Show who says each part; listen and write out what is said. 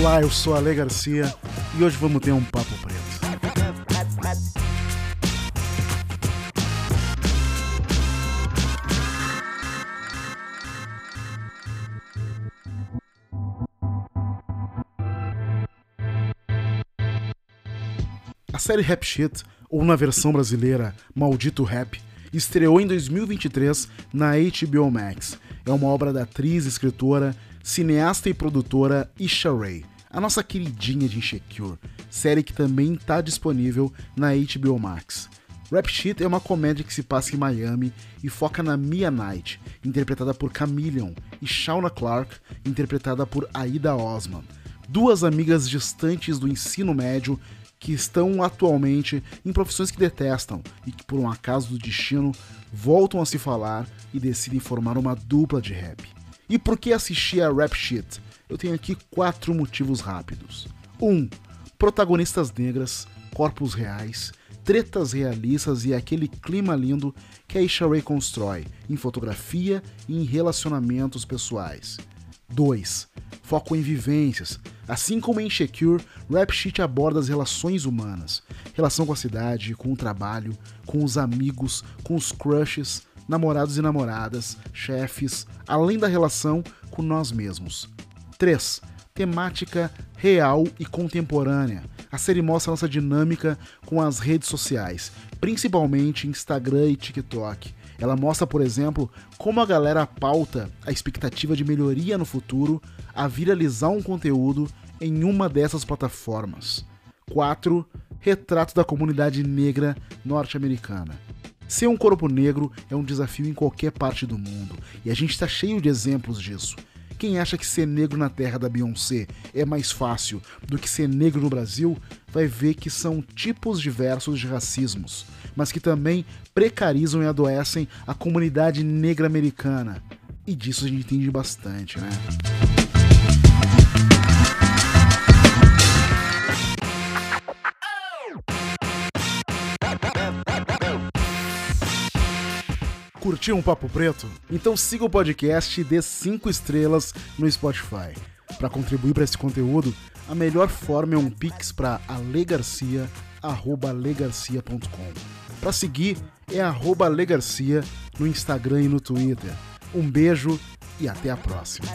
Speaker 1: Olá, eu sou Ale Garcia e hoje vamos ter um papo preto. A série Rap Shit, ou na versão brasileira Maldito Rap, estreou em 2023 na HBO Max. É uma obra da atriz, escritora, cineasta e produtora Isha Ray, a nossa queridinha de Insecure, série que também está disponível na HBO Max. Rap Shit é uma comédia que se passa em Miami e foca na Mia Knight, interpretada por Chameleon, e Shauna Clark, interpretada por Aida Osman, duas amigas distantes do ensino médio que estão atualmente em profissões que detestam e que, por um acaso do destino, voltam a se falar e decidem formar uma dupla de rap. E por que assistir a Rap Shit? Eu tenho aqui quatro motivos rápidos. 1. Um, protagonistas negras, corpos reais, tretas realistas e aquele clima lindo que a Isha Ray constrói em fotografia e em relacionamentos pessoais. 2. Foco em vivências. Assim como em Insecure, Rap Sheet aborda as relações humanas. Relação com a cidade, com o trabalho, com os amigos, com os crushes, namorados e namoradas, chefes, além da relação com nós mesmos. 3. Temática real e contemporânea. A série mostra nossa dinâmica com as redes sociais, principalmente Instagram e TikTok. Ela mostra, por exemplo, como a galera pauta a expectativa de melhoria no futuro a viralizar um conteúdo em uma dessas plataformas. 4. Retrato da comunidade negra norte-americana. Ser um corpo negro é um desafio em qualquer parte do mundo, e a gente está cheio de exemplos disso. Quem acha que ser negro na terra da Beyoncé é mais fácil do que ser negro no Brasil, vai ver que são tipos diversos de racismos, mas que também precarizam e adoecem a comunidade negra americana. E disso a gente entende bastante, né? Curtiu um papo preto? Então siga o podcast e dê 5 estrelas no Spotify. Para contribuir para esse conteúdo, a melhor forma é um pix para alegarcia@alegarcia.com. Para seguir é @alegarcia no Instagram e no Twitter. Um beijo e até a próxima.